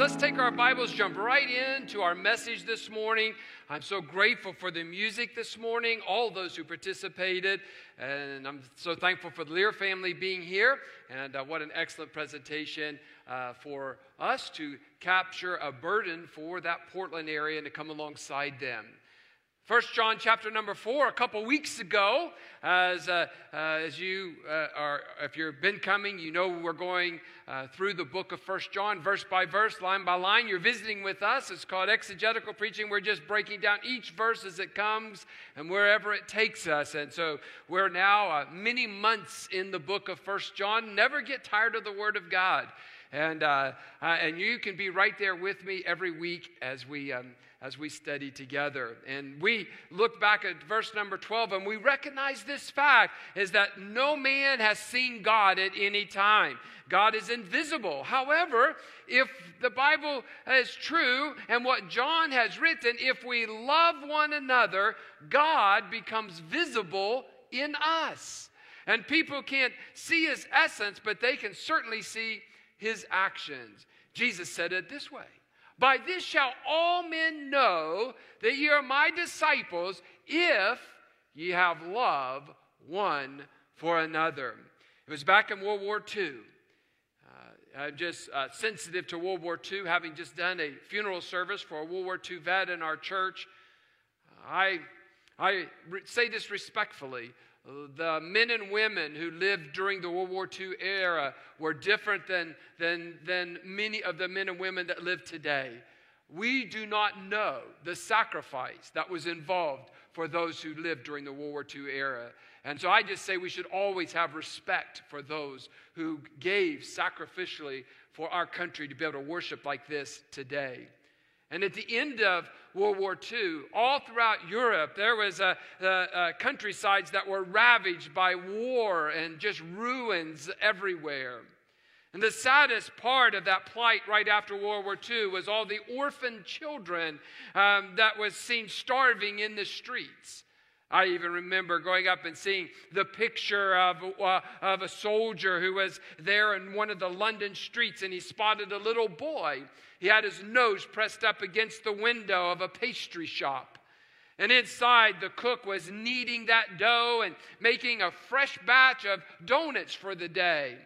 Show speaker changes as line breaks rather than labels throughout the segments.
Let's take our Bibles, jump right into our message this morning. I'm so grateful for the music this morning, all those who participated, and I'm so thankful for the Lear family being here. And uh, what an excellent presentation uh, for us to capture a burden for that Portland area and to come alongside them. First John chapter number four, a couple weeks ago, as, uh, uh, as you uh, are, if you've been coming, you know we're going uh, through the book of First John, verse by verse, line by line. You're visiting with us. It's called exegetical preaching. We're just breaking down each verse as it comes and wherever it takes us. And so we're now uh, many months in the book of First John. Never get tired of the Word of God. And, uh, and you can be right there with me every week as we. Um, as we study together. And we look back at verse number 12 and we recognize this fact is that no man has seen God at any time. God is invisible. However, if the Bible is true and what John has written, if we love one another, God becomes visible in us. And people can't see his essence, but they can certainly see his actions. Jesus said it this way by this shall all men know that ye are my disciples if ye have love one for another. It was back in World War II. Uh, I'm just uh, sensitive to World War II, having just done a funeral service for a World War II vet in our church. I, I re- say this respectfully the men and women who lived during the World War II era were different than, than, than many of the men and women that live today. We do not know the sacrifice that was involved for those who lived during the World War II era. And so I just say we should always have respect for those who gave sacrificially for our country to be able to worship like this today. And at the end of World War II, all throughout Europe, there was a, a, a countrysides that were ravaged by war and just ruins everywhere. And the saddest part of that plight right after World War II was all the orphan children um, that was seen starving in the streets. I even remember going up and seeing the picture of, uh, of a soldier who was there in one of the London streets and he spotted a little boy. He had his nose pressed up against the window of a pastry shop. And inside, the cook was kneading that dough and making a fresh batch of donuts for the day.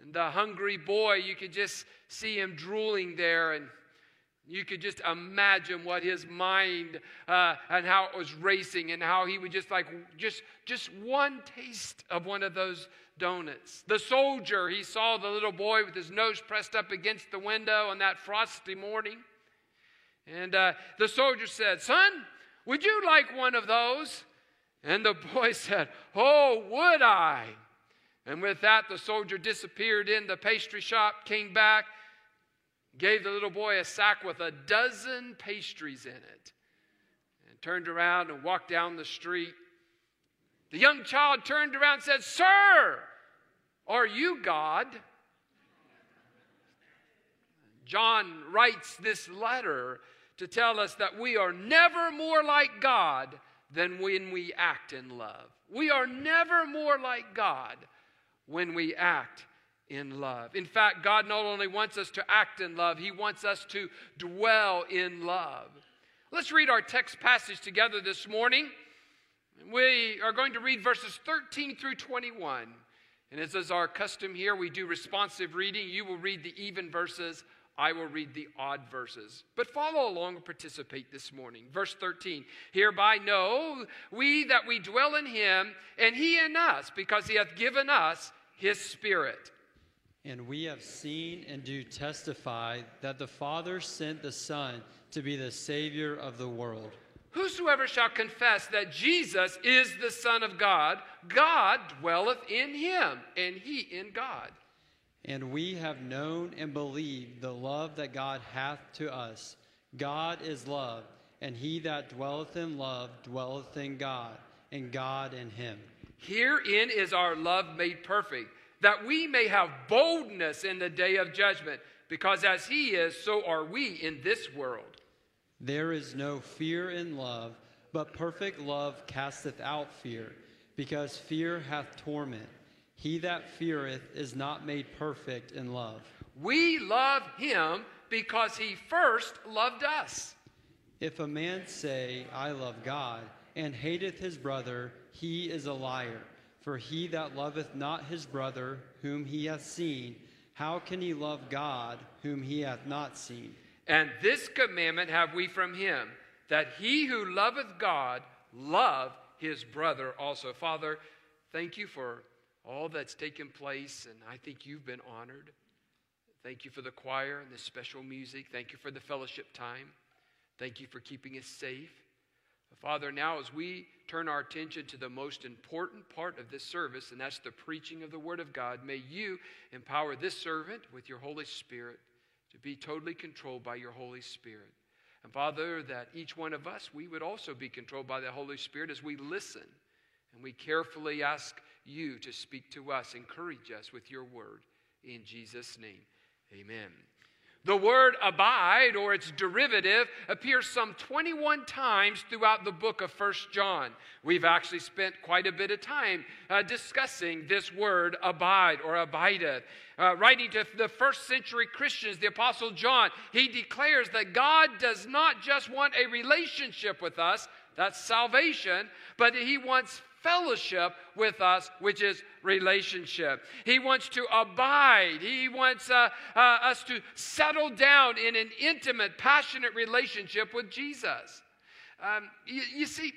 And the hungry boy, you could just see him drooling there and you could just imagine what his mind uh, and how it was racing, and how he would just like just just one taste of one of those donuts. The soldier, he saw the little boy with his nose pressed up against the window on that frosty morning, and uh, the soldier said, "Son, would you like one of those?" And the boy said, "Oh, would I?" And with that, the soldier disappeared in the pastry shop, came back gave the little boy a sack with a dozen pastries in it, and turned around and walked down the street. The young child turned around and said, Sir, are you God? John writes this letter to tell us that we are never more like God than when we act in love. We are never more like God when we act in love. In fact, God not only wants us to act in love, He wants us to dwell in love. Let's read our text passage together this morning. We are going to read verses 13 through 21. And as is our custom here, we do responsive reading. You will read the even verses, I will read the odd verses. But follow along and participate this morning. Verse 13 Hereby know we that we dwell in him, and he in us, because he hath given us his Spirit.
And we have seen and do testify that the Father sent the Son to be the Savior of the world.
Whosoever shall confess that Jesus is the Son of God, God dwelleth in him, and he in God.
And we have known and believed the love that God hath to us. God is love, and he that dwelleth in love dwelleth in God, and God in him.
Herein is our love made perfect, that we may have boldness in the day of judgment, because as he is, so are we in this world.
There is no fear in love, but perfect love casteth out fear, because fear hath torment. He that feareth is not made perfect in love.
We love him because he first loved us.
If a man say, I love God, and hateth his brother, he is a liar. For he that loveth not his brother, whom he hath seen, how can he love God, whom he hath not seen?
And this commandment have we from him, that he who loveth God love his brother also. Father, thank you for all that's taken place, and I think you've been honored. Thank you for the choir and the special music. Thank you for the fellowship time. Thank you for keeping us safe. Father, now as we turn our attention to the most important part of this service, and that's the preaching of the Word of God, may you empower this servant with your Holy Spirit to be totally controlled by your Holy Spirit. And Father, that each one of us, we would also be controlled by the Holy Spirit as we listen and we carefully ask you to speak to us, encourage us with your word. In Jesus' name, amen. The word abide, or its derivative, appears some 21 times throughout the book of First John. We've actually spent quite a bit of time uh, discussing this word abide or abideth. Uh, writing to the first century Christians, the Apostle John, he declares that God does not just want a relationship with us, that's salvation, but he wants fellowship with us, which is relationship. He wants to abide. He wants uh, uh, us to settle down in an intimate, passionate relationship with Jesus. Um, you, you see,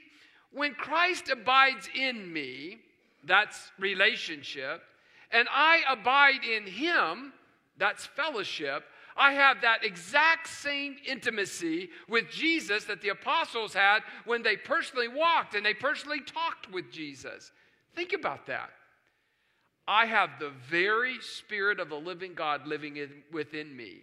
when Christ abides in me, that's relationship, and I abide in him, that's fellowship. I have that exact same intimacy with Jesus that the apostles had when they personally walked and they personally talked with Jesus. Think about that. I have the very Spirit of the living God living in, within me,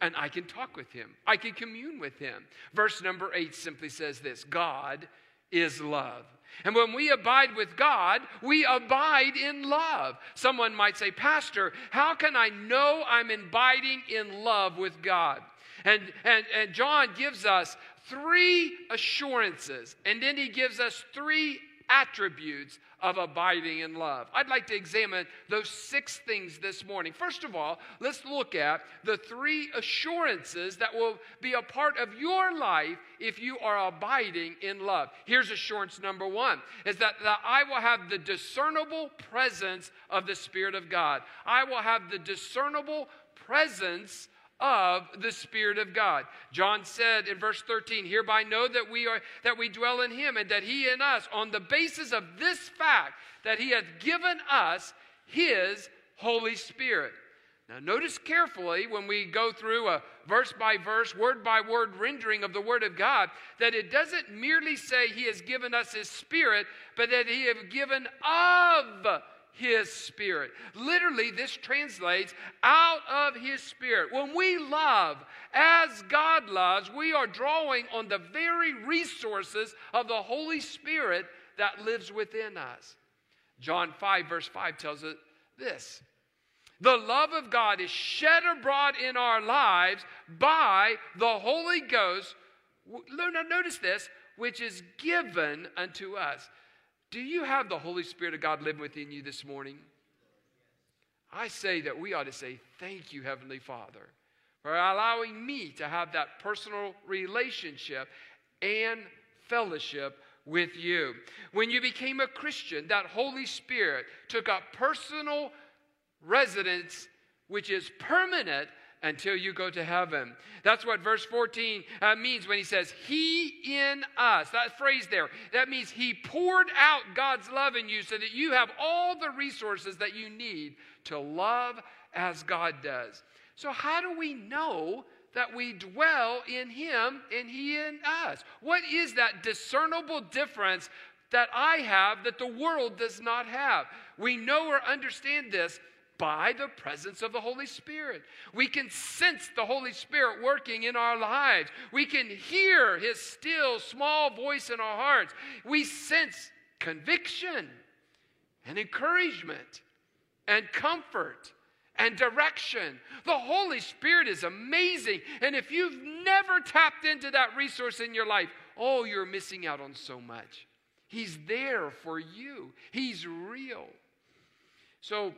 and I can talk with Him. I can commune with Him. Verse number eight simply says this God is love. And when we abide with God, we abide in love. Someone might say, Pastor, how can I know I'm abiding in love with God? And, and, and John gives us three assurances, and then he gives us three attributes of abiding in love. I'd like to examine those six things this morning. First of all, let's look at the three assurances that will be a part of your life if you are abiding in love. Here's assurance number one is that, that I will have the discernible presence of the Spirit of God. I will have the discernible presence of the Spirit of God. John said in verse 13, Hereby know that we are that we dwell in him and that he in us, on the basis of this fact that he hath given us his Holy Spirit. Now, notice carefully when we go through a verse by verse, word by word rendering of the Word of God, that it doesn't merely say He has given us His Spirit, but that He has given of his spirit. Literally, this translates out of his spirit. When we love as God loves, we are drawing on the very resources of the Holy Spirit that lives within us. John 5, verse 5 tells us this. The love of God is shed abroad in our lives by the Holy Ghost. Notice this, which is given unto us. Do you have the Holy Spirit of God living within you this morning? I say that we ought to say, Thank you, Heavenly Father, for allowing me to have that personal relationship and fellowship with you. When you became a Christian, that Holy Spirit took up personal residence, which is permanent until you go to heaven. That's what verse 14 uh, means when he says, He in us. That phrase there, that means He poured out God's love in you so that you have all the resources that you need to love as God does. So, how do we know that we dwell in Him and He in us? What is that discernible difference that I have that the world does not have? We know or understand this by the presence of the Holy Spirit. We can sense the Holy Spirit working in our lives. We can hear His still, small voice in our hearts. We sense conviction and encouragement and comfort and direction. The Holy Spirit is amazing. And if you've never tapped into that resource in your life, oh, you're missing out on so much. He's there for you, He's real. So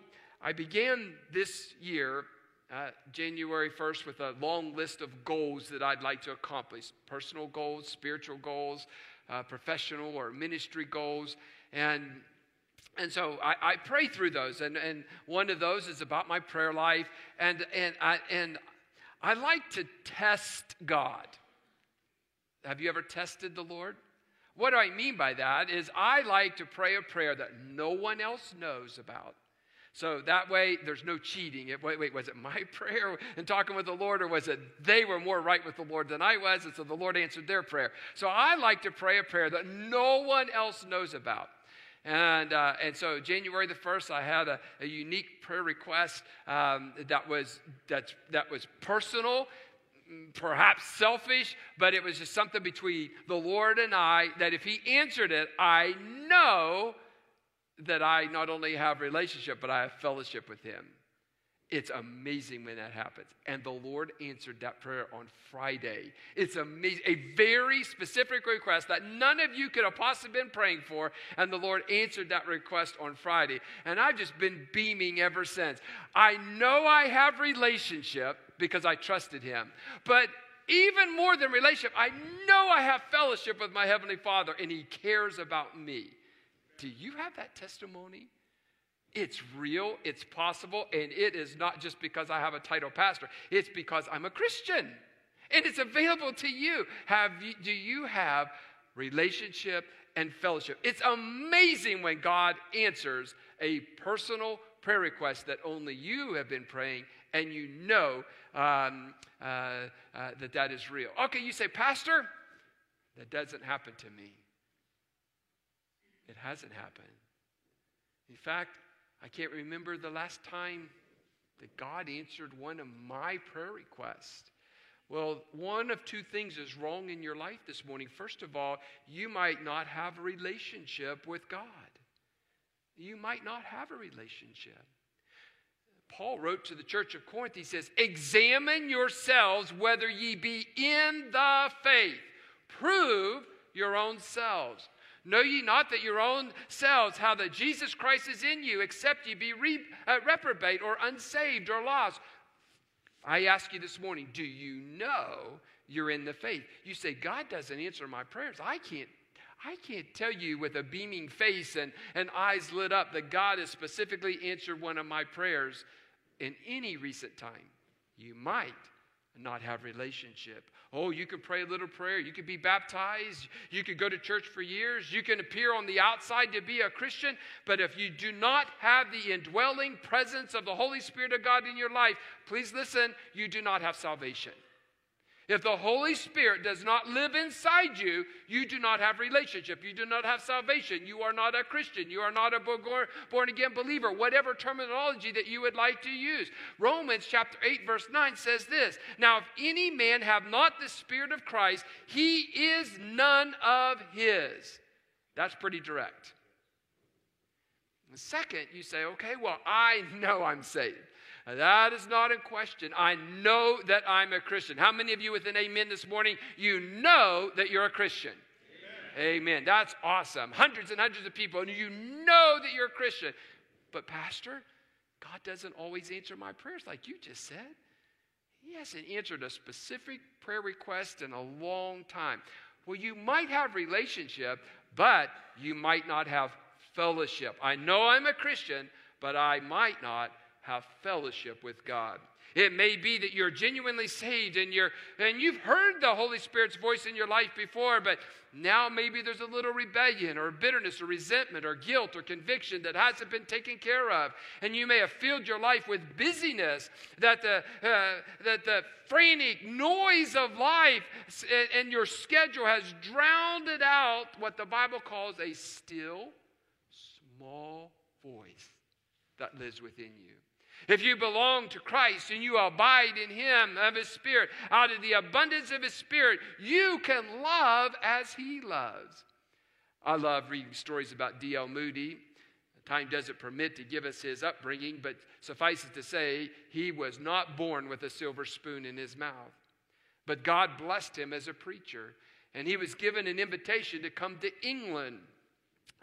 I began this year, uh, January 1st, with a long list of goals that I'd like to accomplish personal goals, spiritual goals, uh, professional or ministry goals. And and so I, I, pray through those, and, and one of those is about my prayer life, and, and, I, and I like to test God. Have you ever tested the Lord? What do I mean by that is I like to pray a prayer that no one else knows about. So that way, there's no cheating. It, wait, wait, was it my prayer and talking with the Lord, or was it they were more right with the Lord than I was, and so the Lord answered their prayer? So I like to pray a prayer that no one else knows about. And, uh, and so January the 1st, I had a, a unique prayer request um, that, was, that, that was personal, perhaps selfish, but it was just something between the Lord and I that if He answered it, I know that I not only have relationship, but I have fellowship with Him. It's amazing when that happens. And the Lord answered that prayer on Friday. It's amazing. A very specific request that none of you could have possibly been praying for. And the Lord answered that request on Friday. And I've just been beaming ever since. I know I have relationship because I trusted Him. But even more than relationship, I know I have fellowship with my Heavenly Father and He cares about me. Do you have that testimony? It's real, it's possible, and it is not just because I have a title pastor. It's because I'm a Christian. And it's available to you. Have you, do you have relationship and fellowship? It's amazing when God answers a personal prayer request that only you have been praying and you know um, uh, uh, that that is real. Okay, you say, Pastor, that doesn't happen to me. It hasn't happened. In fact, I can't remember the last time that God answered one of my prayer requests. Well, one of two things is wrong in your life this morning. First of all, you might not have a relationship with God. You might not have a relationship. Paul wrote to the church of Corinth, he says, Examine yourselves whether ye be in the faith. Prove your own selves. Know ye not that your own selves, how that Jesus Christ is in you, except ye be re, uh, reprobate or unsaved or lost? I ask you this morning, do you know you're in the faith? You say, God doesn't answer my prayers. I can't. I can't tell you with a beaming face and, and eyes lit up that God has specifically answered one of my prayers in any recent time. You might not have relationship. Oh, you could pray a little prayer. You could be baptized. You could go to church for years. You can appear on the outside to be a Christian. But if you do not have the indwelling presence of the Holy Spirit of God in your life, please listen, you do not have salvation. If the Holy Spirit does not live inside you, you do not have relationship. You do not have salvation. You are not a Christian. You are not a born again believer, whatever terminology that you would like to use. Romans chapter 8, verse 9 says this Now, if any man have not the Spirit of Christ, he is none of his. That's pretty direct. Second, you say, okay, well, I know I'm saved. That is not in question. I know that I'm a Christian. How many of you with an amen this morning, you know that you're a Christian? Amen. amen. That's awesome. Hundreds and hundreds of people, and you know that you're a Christian. But, Pastor, God doesn't always answer my prayers like you just said. He hasn't answered a specific prayer request in a long time. Well, you might have relationship, but you might not have fellowship. I know I'm a Christian, but I might not have fellowship with God. It may be that you're genuinely saved and you're and you've heard the Holy Spirit's voice in your life before, but now maybe there's a little rebellion or bitterness or resentment or guilt or conviction that hasn't been taken care of. And you may have filled your life with busyness, that the, uh, that the frantic noise of life and your schedule has drowned it out what the Bible calls a still, small voice that lives within you. If you belong to Christ and you abide in Him of His Spirit, out of the abundance of His Spirit, you can love as He loves. I love reading stories about D.L. Moody. Time doesn't permit to give us his upbringing, but suffice it to say, he was not born with a silver spoon in his mouth. But God blessed him as a preacher, and he was given an invitation to come to England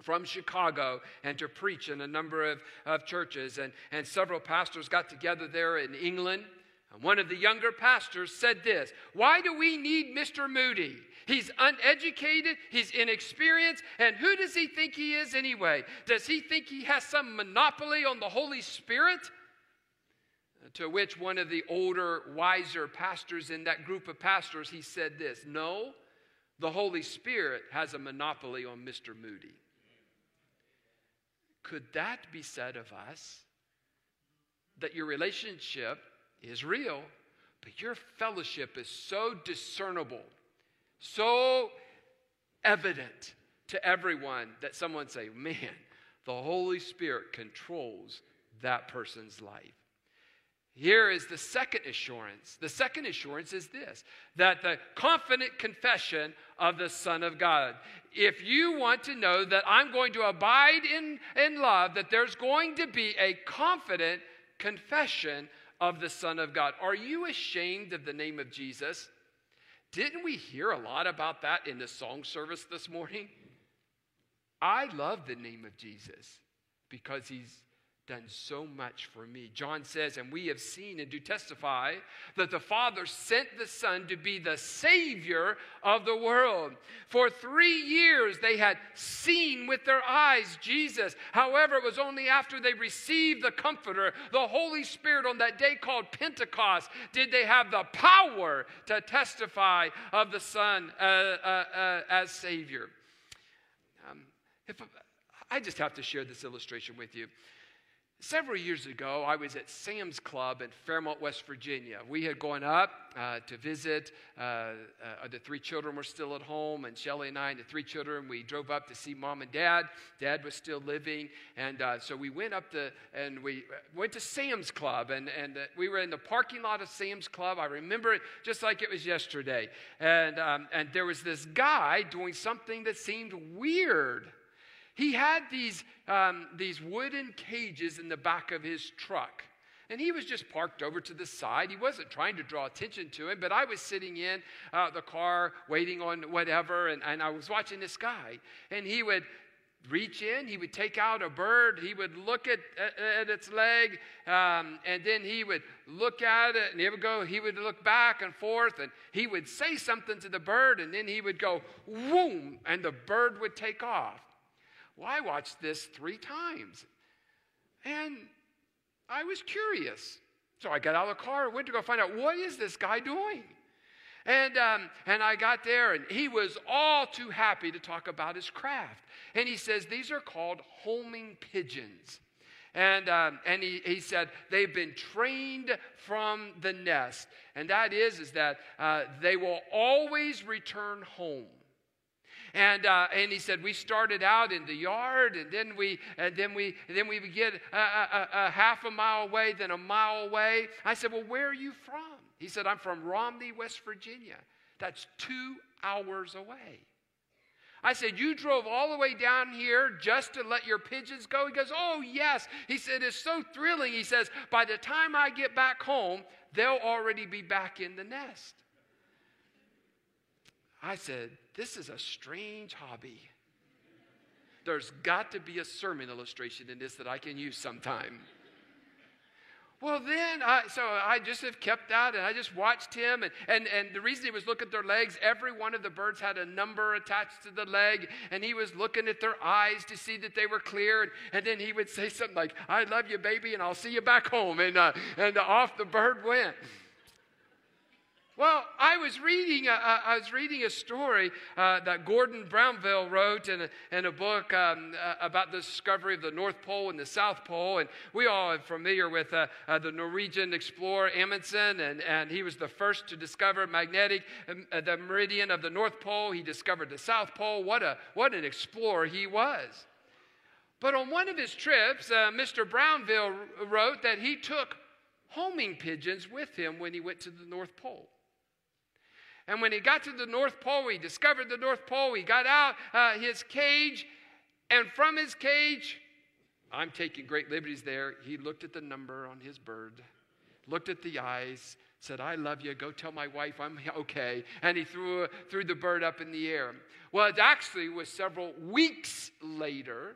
from Chicago and to preach in a number of, of churches. And, and several pastors got together there in England. And one of the younger pastors said this Why do we need Mr. Moody? He's uneducated, he's inexperienced, and who does he think he is anyway? Does he think he has some monopoly on the Holy Spirit? To which one of the older, wiser pastors in that group of pastors, he said this No, the Holy Spirit has a monopoly on Mr. Moody. Could that be said of us? That your relationship is real, but your fellowship is so discernible, so evident to everyone that someone say, "Man, the Holy Spirit controls that person's life." Here is the second assurance. The second assurance is this that the confident confession of the Son of God. If you want to know that I'm going to abide in, in love, that there's going to be a confident confession of the Son of God. Are you ashamed of the name of Jesus? Didn't we hear a lot about that in the song service this morning? I love the name of Jesus because he's done so much for me. John says, and we have seen and do testify that the Father sent the Son to be the Savior of the world. For three years they had seen with their eyes Jesus. However, it was only after they received the Comforter, the Holy Spirit, on that day called Pentecost, did they have the power to testify of the Son uh, uh, uh, as Savior. Um, if, I just have to share this illustration with you. Several years ago, I was at Sam's Club in Fairmont, West Virginia. We had gone up uh, to visit. Uh, uh, the three children were still at home, and Shelly and I, and the three children, we drove up to see mom and dad. Dad was still living, and uh, so we went up to and we went to Sam's Club, and and uh, we were in the parking lot of Sam's Club. I remember it just like it was yesterday, and um, and there was this guy doing something that seemed weird. He had these, um, these wooden cages in the back of his truck. And he was just parked over to the side. He wasn't trying to draw attention to him, but I was sitting in uh, the car waiting on whatever, and, and I was watching this guy. And he would reach in, he would take out a bird, he would look at, at, at its leg, um, and then he would look at it, and he would go, he would look back and forth, and he would say something to the bird, and then he would go, whoom, and the bird would take off. Well, I watched this three times. And I was curious. So I got out of the car and went to go find out what is this guy doing? And, um, and I got there, and he was all too happy to talk about his craft. And he says, These are called homing pigeons. And, um, and he, he said, They've been trained from the nest. And that is, is that uh, they will always return home. And, uh, and he said, we started out in the yard, and then we, and then we, and then we would get a, a, a half a mile away, then a mile away. I said, well, where are you from? He said, I'm from Romney, West Virginia. That's two hours away. I said, You drove all the way down here just to let your pigeons go? He goes, Oh, yes. He said, It's so thrilling. He says, By the time I get back home, they'll already be back in the nest. I said, This is a strange hobby. There's got to be a sermon illustration in this that I can use sometime. Well, then, I, so I just have kept that and I just watched him. And, and, and the reason he was looking at their legs, every one of the birds had a number attached to the leg. And he was looking at their eyes to see that they were clear. And, and then he would say something like, I love you, baby, and I'll see you back home. And, uh, and off the bird went. Well, I was reading I was reading a story uh, that Gordon Brownville wrote in a, in a book um, uh, about the discovery of the North Pole and the South Pole. And we all are familiar with uh, uh the Norwegian explorer Amundsen, and, and he was the first to discover magnetic, um, uh, the meridian of the North Pole. He discovered the South Pole. What, a, what an explorer he was. But on one of his trips, uh, Mr. Brownville wrote that he took homing pigeons with him when he went to the North Pole. And when he got to the North Pole, he discovered the North Pole. He got out uh, his cage, and from his cage, I'm taking great liberties there. He looked at the number on his bird, looked at the eyes, said, I love you. Go tell my wife I'm okay. And he threw, threw the bird up in the air. Well, it actually was several weeks later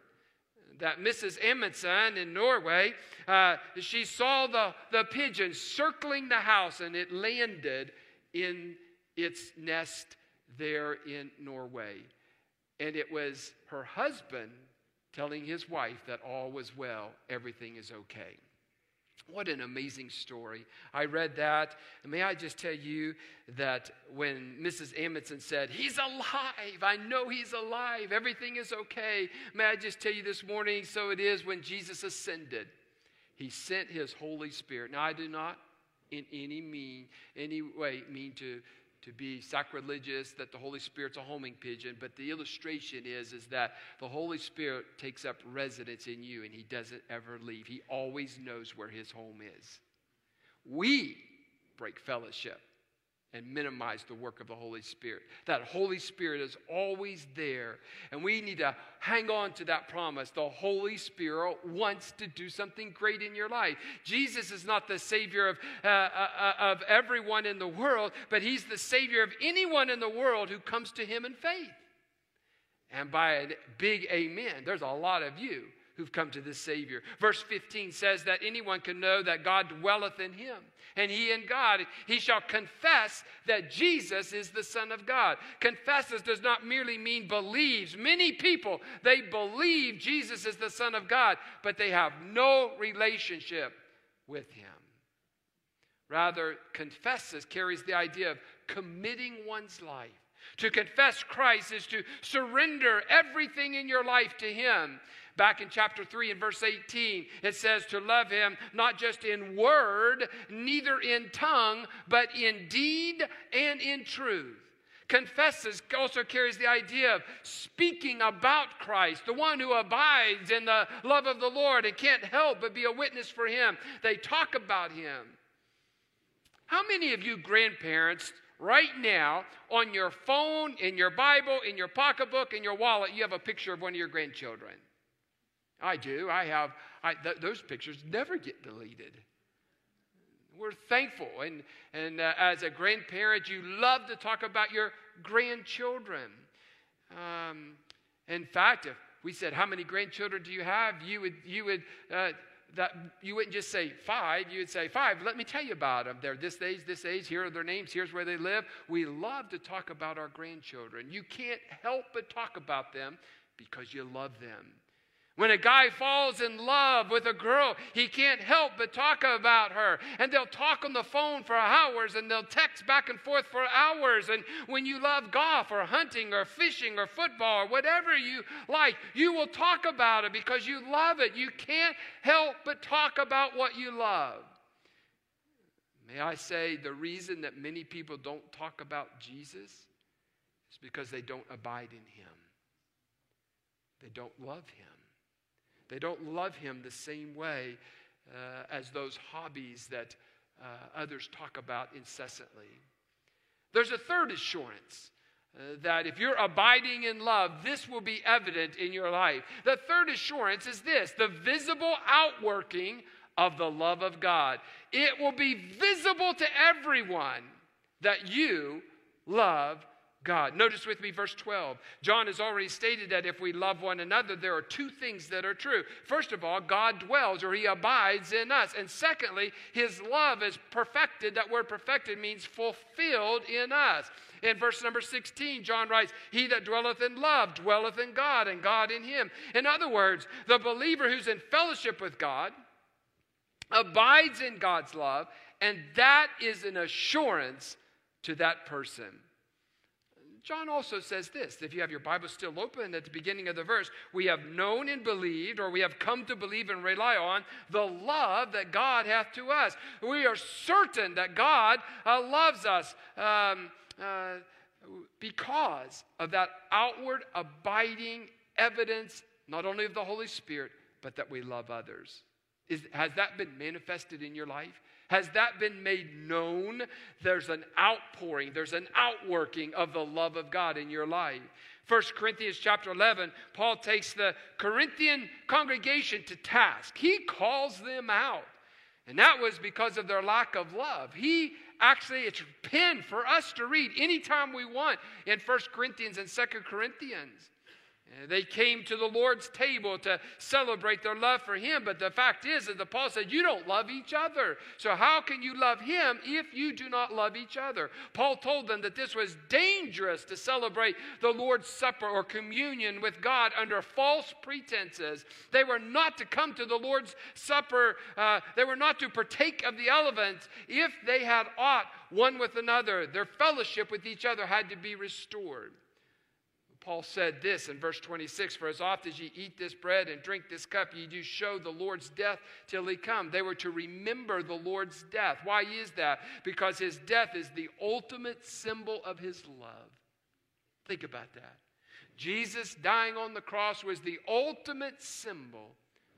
that Mrs. Amundsen in Norway, uh, she saw the, the pigeon circling the house and it landed in its nest there in Norway. And it was her husband telling his wife that all was well, everything is okay. What an amazing story. I read that. And may I just tell you that when Mrs. Amundsen said, He's alive, I know He's alive, everything is okay. May I just tell you this morning, so it is when Jesus ascended, He sent His Holy Spirit. Now, I do not in any mean, any way mean to to be sacrilegious that the Holy Spirit's a homing pigeon, but the illustration is, is that the Holy Spirit takes up residence in you and he doesn't ever leave. He always knows where his home is. We break fellowship and minimize the work of the Holy Spirit. That Holy Spirit is always there, and we need to hang on to that promise. The Holy Spirit wants to do something great in your life. Jesus is not the Savior of, uh, uh, uh, of everyone in the world, but He's the Savior of anyone in the world who comes to Him in faith. And by a big amen, there's a lot of you who've come to this Savior. Verse 15 says that anyone can know that God dwelleth in him, and he in God. He shall confess that Jesus is the Son of God. Confesses does not merely mean believes. Many people, they believe Jesus is the Son of God, but they have no relationship with him. Rather, confesses carries the idea of committing one's life. To confess Christ is to surrender everything in your life to Him. Back in chapter 3 and verse 18, it says to love him not just in word, neither in tongue, but in deed and in truth. Confesses also carries the idea of speaking about Christ, the one who abides in the love of the Lord and can't help but be a witness for him. They talk about him. How many of you grandparents right now on your phone, in your Bible, in your pocketbook, in your wallet, you have a picture of one of your grandchildren? I do. I have. I, th- those pictures never get deleted. We're thankful. And, and uh, as a grandparent, you love to talk about your grandchildren. Um, in fact, if we said, How many grandchildren do you have? You would, you would, uh, that you wouldn't just say five, you would say five. Let me tell you about them. They're this age, this age. Here are their names. Here's where they live. We love to talk about our grandchildren. You can't help but talk about them because you love them. When a guy falls in love with a girl, he can't help but talk about her. And they'll talk on the phone for hours and they'll text back and forth for hours. And when you love golf or hunting or fishing or football or whatever you like, you will talk about it because you love it. You can't help but talk about what you love. May I say the reason that many people don't talk about Jesus is because they don't abide in him, they don't love him. They don't love him the same way uh, as those hobbies that uh, others talk about incessantly. There's a third assurance. Uh, that if you're abiding in love, this will be evident in your life. The third assurance is this the visible outworking of the love of God. It will be visible to everyone that you love God. Notice with me verse 12. John has already stated that if we love one another, there are two things that are true. First of all, God dwells or he abides in us. And secondly, his love is perfected. That word perfected means fulfilled in us. In verse number 16, John writes, He that dwelleth in love dwelleth in God, and God in him. In other words, the believer who's in fellowship with God abides in God's love, and that is an assurance to that person. John also says this if you have your Bible still open at the beginning of the verse, we have known and believed, or we have come to believe and rely on the love that God hath to us. We are certain that God uh, loves us um, uh, because of that outward, abiding evidence not only of the Holy Spirit, but that we love others. Is, has that been manifested in your life? Has that been made known? There's an outpouring, there's an outworking of the love of God in your life. 1 Corinthians chapter 11, Paul takes the Corinthian congregation to task. He calls them out. And that was because of their lack of love. He actually, it's penned for us to read anytime we want in 1 Corinthians and 2 Corinthians. They came to the Lord's table to celebrate their love for Him, but the fact is, that the Paul said, you don't love each other. So how can you love Him if you do not love each other? Paul told them that this was dangerous to celebrate the Lord's Supper or communion with God under false pretenses. They were not to come to the Lord's Supper, uh, they were not to partake of the elements if they had aught one with another. Their fellowship with each other had to be restored. Paul said this in verse 26 For as oft as ye eat this bread and drink this cup, ye do show the Lord's death till he come. They were to remember the Lord's death. Why is that? Because his death is the ultimate symbol of his love. Think about that. Jesus dying on the cross was the ultimate symbol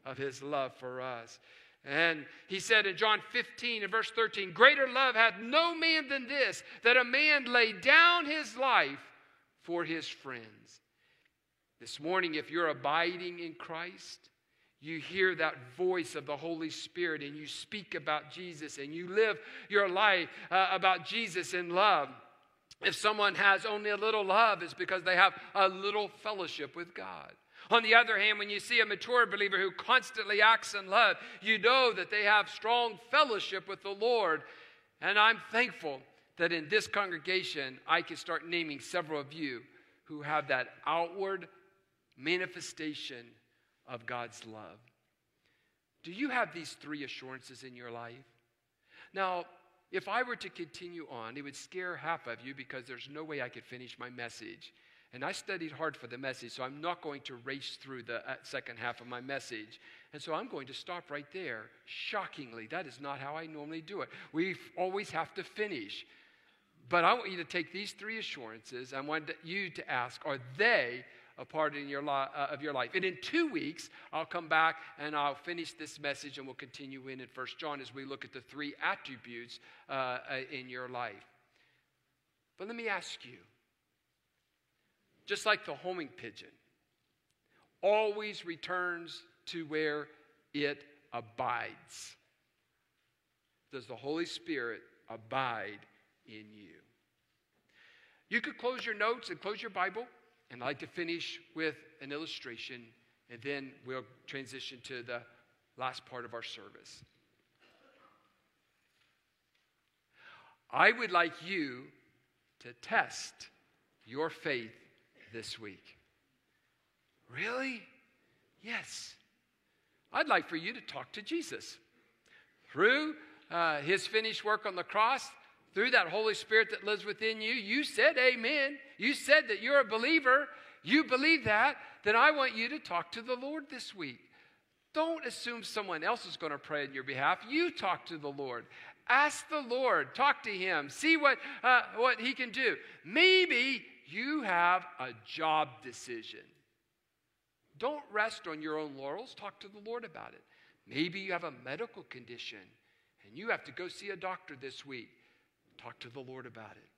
of his love for us. And he said in John 15 and verse 13, Greater love hath no man than this, that a man lay down his life for his friends. This morning, if you're abiding in Christ, you hear that voice of the Holy Spirit and you speak about Jesus and you live your life uh, about Jesus in love. If someone has only a little love, it's because they have a little fellowship with God. On the other hand, when you see a mature believer who constantly acts in love, you know that they have strong fellowship with the Lord. And I'm thankful that in this congregation, I can start naming several of you who have that outward manifestation of God's love. Do you have these three assurances in your life? Now, if I were to continue on, it would scare half of you because there's no way I could finish my message. And I studied hard for the message, so I'm not going to race through the uh, second half of my message. And so I'm going to stop right there. Shockingly, that is not how I normally do it. We always have to finish. But I want you to take these three assurances. I want you to ask, are they a part in your li- uh, of your life? And in two weeks, I'll come back and I'll finish this message and we'll continue in in First John as we look at the three attributes uh, uh, in your life. But let me ask you, just like the homing pigeon, always returns to where it abides. Does the Holy Spirit abide in you. You could close your notes and close your Bible, and I'd like to finish with an illustration, and then we'll transition to the last part of our service. I would like you to test your faith this week. Really? Yes. I'd like for you to talk to Jesus. Through uh, his finished work on the cross, through that Holy Spirit that lives within you, you said amen. You said that you're a believer. You believe that. Then I want you to talk to the Lord this week. Don't assume someone else is going to pray on your behalf. You talk to the Lord. Ask the Lord. Talk to Him. See what, uh, what He can do. Maybe you have a job decision. Don't rest on your own laurels. Talk to the Lord about it. Maybe you have a medical condition and you have to go see a doctor this week. Talk to the Lord about it.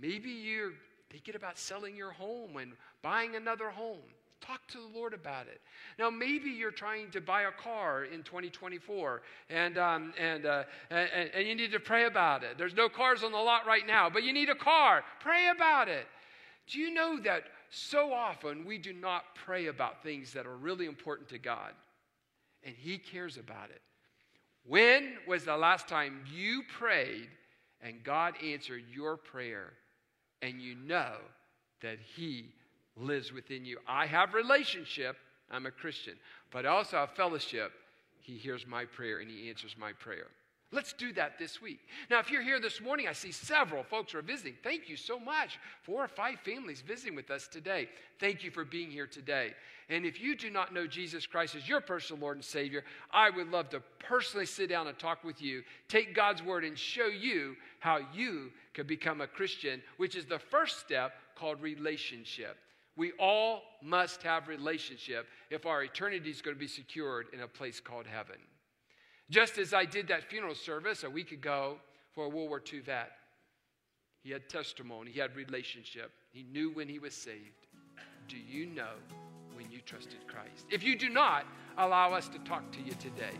Maybe you're thinking about selling your home and buying another home. Talk to the Lord about it. Now, maybe you're trying to buy a car in 2024 and, um, and, uh, and, and you need to pray about it. There's no cars on the lot right now, but you need a car. Pray about it. Do you know that so often we do not pray about things that are really important to God? And He cares about it. When was the last time you prayed and God answered your prayer, and you know that He lives within you. I have relationship, I'm a Christian, but I also have fellowship. He hears my prayer and He answers my prayer. Let's do that this week. Now, if you're here this morning, I see several folks are visiting. Thank you so much. Four or five families visiting with us today. Thank you for being here today. And if you do not know Jesus Christ as your personal Lord and Savior, I would love to personally sit down and talk with you, take God's Word, and show you how you could become a Christian, which is the first step called relationship. We all must have relationship if our eternity is going to be secured in a place called heaven. Just as I did that funeral service a week ago for a World War II vet, he had testimony, he had relationship, he knew when he was saved. Do you know when you trusted Christ? If you do not, allow us to talk to you today.